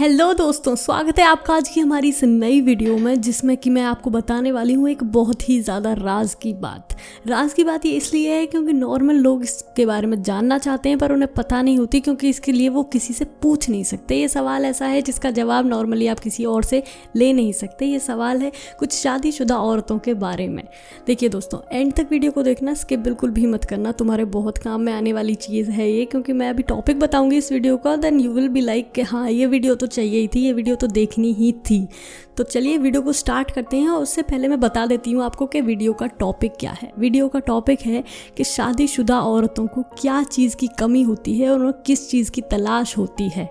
Hello दोस्तों, स्वागत है आपका आज की हमारी इस नई वीडियो में, जिसमें कि मैं आपको बताने वाली हूँ एक बहुत ही ज़्यादा राज की बात। राज की बात ये इसलिए है क्योंकि नॉर्मल लोग इसके बारे में जानना चाहते हैं, पर उन्हें पता नहीं होती क्योंकि इसके लिए वो किसी से पूछ नहीं सकते। ये सवाल ऐसा है जिसका जवाब नॉर्मली आप किसी और से ले नहीं सकते। ये सवाल है कुछ शादीशुदा औरतों के बारे में। देखिए दोस्तों एंड तक वीडियो को देखना स्किप बिल्कुल भी मत करना। तुम्हारे बहुत काम में आने वाली चीज़ है ये, क्योंकि मैं अभी टॉपिक बताऊँगी इस वीडियो का then you will be like कि हाँ ये वीडियो तो चाहिए ही थी, ये वीडियो तो देखनी ही थी। तो चलिए वीडियो को स्टार्ट करते हैं और उससे पहले मैं बता देती हूँ आपको कि वीडियो का टॉपिक क्या है। वीडियो का टॉपिक है कि शादीशुदा औरतों को क्या चीज़ की कमी होती है और उन्हें किस चीज़ की तलाश होती है।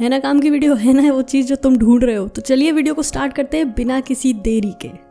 है ना काम की वीडियो है ना वो चीज़ जो तुम ढूंढ रहे हो? तो चलिए वीडियो को स्टार्ट करते हैं बिना किसी देरी के।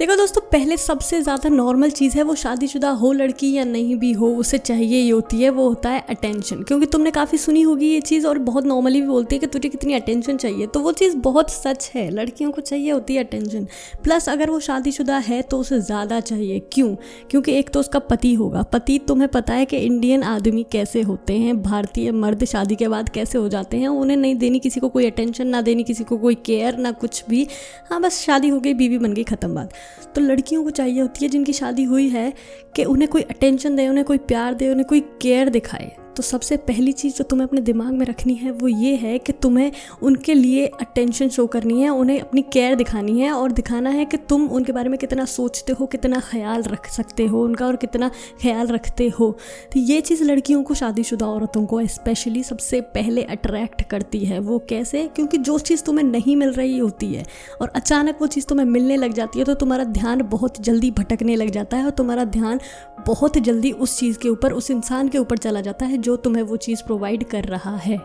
देखो दोस्तों, पहले सबसे ज़्यादा नॉर्मल चीज़ है वो शादीशुदा हो लड़की या नहीं भी हो, उसे चाहिए ही होती है, वो होता है अटेंशन क्योंकि तुमने काफ़ी सुनी होगी ये चीज़ और बहुत नॉर्मली भी बोलती है कि तुझे कितनी अटेंशन चाहिए। तो वो चीज़ बहुत सच है, लड़कियों को चाहिए होती है अटेंशन प्लस अगर वो शादीशुदा है तो उसे ज़्यादा चाहिए। क्यों? क्योंकि एक तो उसका पति होगा। पति, तुम्हें पता है कि इंडियन आदमी कैसे होते हैं, भारतीय मर्द शादी के बाद कैसे हो जाते हैं, उन्हें नहीं देनी किसी को कोई अटेंशन ना देनी किसी को कोई केयर ना कुछ भी। हाँ बस शादी हो गई, बीवी बन गई, ख़त्म बात। तो लड़कियों को चाहिए होती है जिनकी शादी हुई है कि उन्हें कोई अटेंशन दे, उन्हें कोई प्यार दे, उन्हें कोई केयर दिखाए। तो सबसे पहली चीज़ जो तुम्हें अपने दिमाग में रखनी है वो ये है कि तुम्हें उनके लिए अटेंशन शो करनी है, उन्हें अपनी केयर दिखानी है और दिखाना है कि तुम उनके बारे में कितना सोचते हो, कितना ख्याल रख सकते हो उनका और कितना ख्याल रखते हो। तो ये चीज़ लड़कियों को शादीशुदा औरतों को स्पेशली सबसे पहले अट्रैक्ट करती है। वो कैसे? क्योंकि जो चीज़ तुम्हें नहीं मिल रही होती है और अचानक वो चीज़ तुम्हें मिलने लग जाती है तो तुम्हारा ध्यान बहुत जल्दी भटकने लग जाता है और तुम्हारा ध्यान बहुत जल्दी उस चीज़ के ऊपर, उस इंसान के ऊपर चला जाता है जो तुम्हें वो चीज़ प्रोवाइड कर रहा है।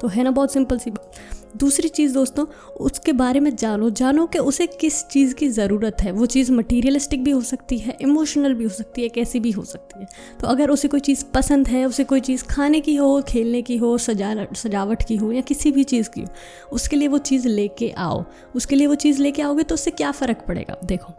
तो है ना, बहुत सिंपल सी बात। दूसरी चीज़ दोस्तों, उसके बारे में जानो। जानो कि उसे किस चीज़ की ज़रूरत है। वो चीज़ मटीरियलिस्टिक भी हो सकती है इमोशनल भी हो सकती है, कैसी भी हो सकती है। तो अगर उसे कोई चीज़ पसंद है, उसे कोई चीज़ खाने की हो, खेलने की हो, सजा, सजावट की हो, या किसी भी चीज़ की हो, उसके लिए वो चीज़ लेके आओ। उसके लिए वो चीज़ लेके आओगे तो उससे क्या फ़र्क पड़ेगा? देखो,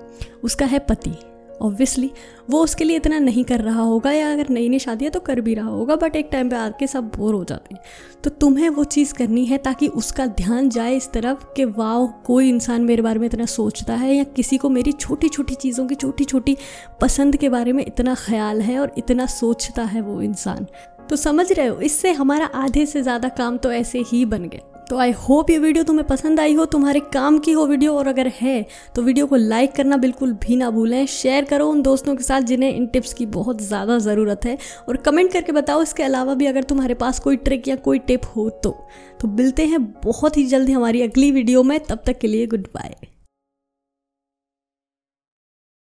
उसका है पति। ऑब्वियसली वो उसके लिए इतना नहीं कर रहा होगा या अगर नई नई शादी है तो कर भी रहा होगा बट एक टाइम पे आके सब बोर हो जाते हैं। तो तुम्हें वो चीज़ करनी है ताकि उसका ध्यान जाए इस तरफ़ कि वाह कोई इंसान मेरे बारे में इतना सोचता है या किसी को मेरी छोटी छोटी चीज़ों की छोटी छोटी पसंद के बारे में इतना ख्याल है और इतना सोचता है वो इंसान। तो समझ रहे हो, इससे हमारा आधे से ज़्यादा काम तो ऐसे ही बन गया। तो आई होप ये वीडियो तुम्हें पसंद आई हो, तुम्हारे काम की हो वीडियो और अगर है तो वीडियो को लाइक करना बिल्कुल भी ना भूलें। शेयर करो उन दोस्तों के साथ जिन्हें इन टिप्स की बहुत ज़्यादा ज़रूरत है, और कमेंट करके बताओ इसके अलावा भी अगर तुम्हारे पास कोई ट्रिक या कोई टिप हो तो। तो मिलते हैं बहुत ही जल्दी हमारी अगली वीडियो में, तब तक के लिए गुड बाय